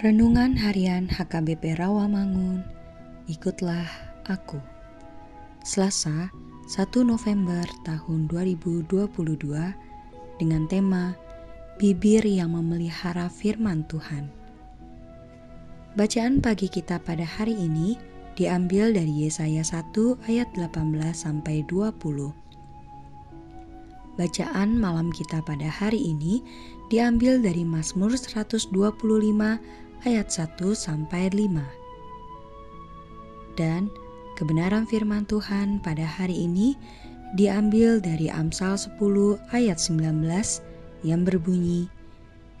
Renungan Harian HKBP Rawamangun, ikutlah aku. Selasa, 1 November tahun 2022 dengan tema Bibir yang memelihara firman Tuhan. Bacaan pagi kita pada hari ini diambil dari Yesaya 1 ayat 18 sampai 20. Bacaan malam kita pada hari ini diambil dari Mazmur 125 ayat 1 sampai 5. Dan kebenaran firman Tuhan pada hari ini diambil dari Amsal 10 ayat 19 yang berbunyi,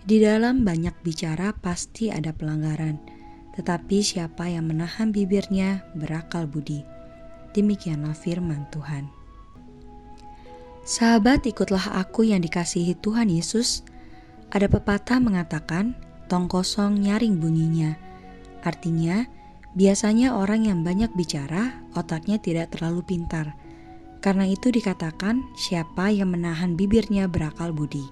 Di dalam banyak bicara pasti ada pelanggaran, tetapi siapa yang menahan bibirnya berakal budi. Demikianlah firman Tuhan. Sahabat, ikutlah aku yang dikasihi Tuhan Yesus. Ada pepatah mengatakan, tong kosong nyaring bunyinya. Artinya, biasanya orang yang banyak bicara, otaknya tidak terlalu pintar. Karena itu dikatakan, siapa yang menahan bibirnya berakal budi.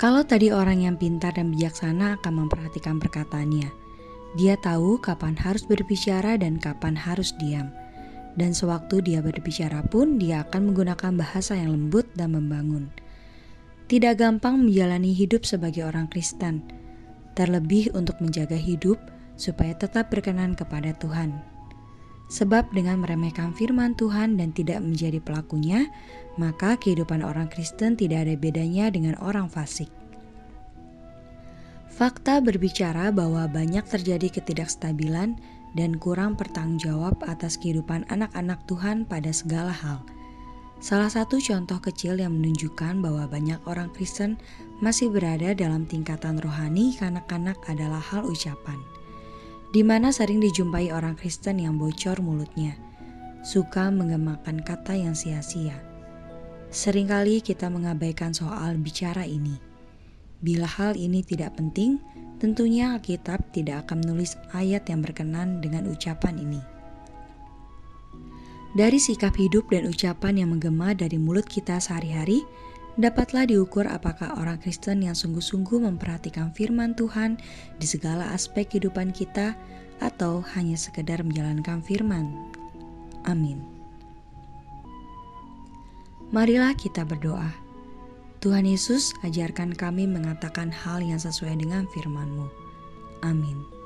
Kalau tadi orang yang pintar dan bijaksana akan memperhatikan perkataannya, dia tahu kapan harus berbicara dan kapan harus diam. Dan sewaktu dia berbicara pun, dia akan menggunakan bahasa yang lembut dan membangun. Tidak gampang menjalani hidup sebagai orang Kristen, terlebih untuk menjaga hidup supaya tetap berkenan kepada Tuhan. Sebab dengan meremehkan firman Tuhan dan tidak menjadi pelakunya, maka kehidupan orang Kristen tidak ada bedanya dengan orang fasik. Fakta berbicara bahwa banyak terjadi ketidakstabilan dan kurang bertanggung jawab atas kehidupan anak-anak Tuhan pada segala hal – Salah satu contoh kecil yang menunjukkan bahwa banyak orang Kristen masih berada dalam tingkatan rohani kanak-kanak adalah hal ucapan, di mana sering dijumpai orang Kristen yang bocor mulutnya, suka menggemakan kata yang sia-sia. Seringkali kita mengabaikan soal bicara ini. Bila hal ini tidak penting, tentunya Alkitab tidak akan menulis ayat yang berkenan dengan ucapan ini. Dari sikap hidup dan ucapan yang menggema dari mulut kita sehari-hari, dapatlah diukur apakah orang Kristen yang sungguh-sungguh memperhatikan firman Tuhan di segala aspek kehidupan kita atau hanya sekedar menjalankan firman. Amin. Marilah kita berdoa. Tuhan Yesus, ajarkan kami mengatakan hal yang sesuai dengan firman-Mu. Amin.